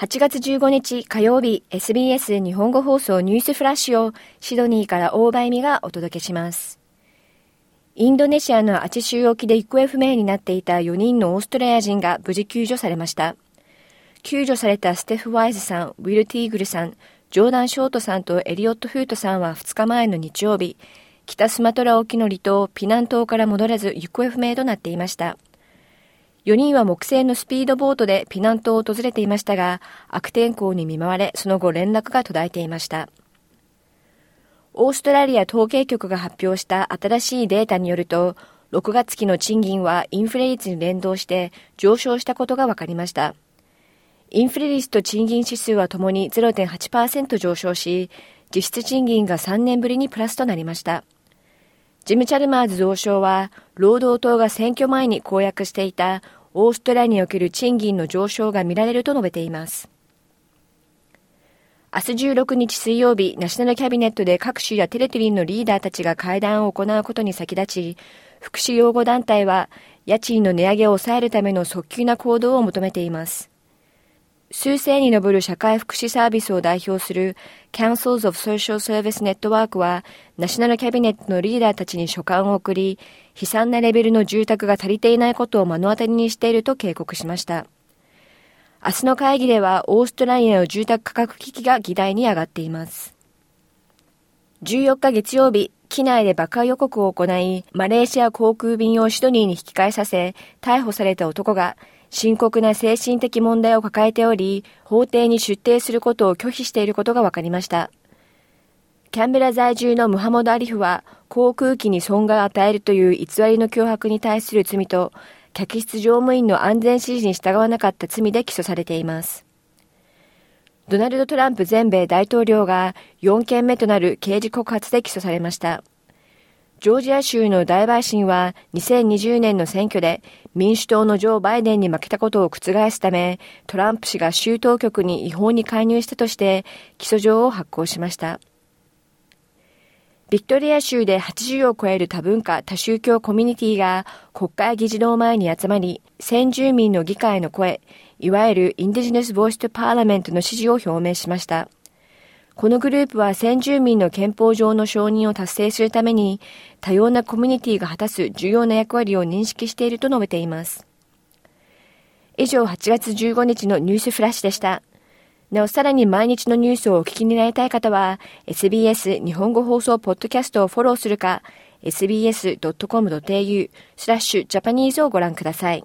8月15日火曜日 SBS 日本語放送ニュースフラッシュをシドニーから大場恵美がお届けします。インドネシアのアチ州沖で行方不明になっていた4人のオーストラリア人が無事救助されました。救助されたステフ・ワイズさん、ウィル・ティーグルさん、ジョーダン・ショートさんとエリオット・フートさんは2日前の日曜日、北スマトラ沖の離島ピナン島から戻らず行方不明となっていました。4人は木製のスピードボートでピナン島を訪れていましたが、悪天候に見舞われ、その後連絡が途絶えていました。オーストラリア統計局が発表した新しいデータによると、6月期の賃金はインフレ率に連動して上昇したことが分かりました。インフレ率と賃金指数はともに0.8%上昇し、実質賃金が3年ぶりにプラスとなりました。ジム・チャルマーズ同省は、労働党が選挙前に公約していたオーストラリアにおける賃金の上昇が見られると述べています。明日16日水曜日、ナショナルキャビネットで各種やテレトリーのリーダーたちが会談を行うことに先立ち、福祉擁護団体は家賃の値上げを抑えるための早急な行動を求めています。数千に上る社会福祉サービスを代表する Councils of Social Service Network は、ナショナルキャビネットのリーダーたちに書簡を送り、悲惨なレベルの住宅が足りていないことを目の当たりにしていると警告しました。明日の会議では、オーストラリアの住宅価格危機が議題に上がっています。14日月曜日、機内で爆破予告を行い、マレーシア航空便をシドニーに引き返させ、逮捕された男が、深刻な精神的問題を抱えており、法廷に出廷することを拒否していることが分かりました。キャンベラ在住のムハモド・アリフは、航空機に損害を与えるという偽りの脅迫に対する罪と、客室乗務員の安全指示に従わなかった罪で起訴されています。ドナルド・トランプ全米大統領が4件目となる刑事告発で起訴されました。ジョージア州の大陪審は2020年の選挙で民主党のジョー・バイデンに負けたことを覆すため、トランプ氏が州当局に違法に介入したとして起訴状を発行しました。ビクトリア州で80を超える多文化多宗教コミュニティが国会議事堂前に集まり、先住民の議会の声、いわゆるインディジネス・ボイス・ト・パーラメントの支持を表明しました。このグループは先住民の憲法上の承認を達成するために多様なコミュニティが果たす重要な役割を認識していると述べています。以上8月15日のニュースフラッシュでした。なおさらに毎日のニュースをお聞きになりたい方は SBS 日本語放送ポッドキャストをフォローするか sbs.com.au スラッシュジャパニーズをご覧ください。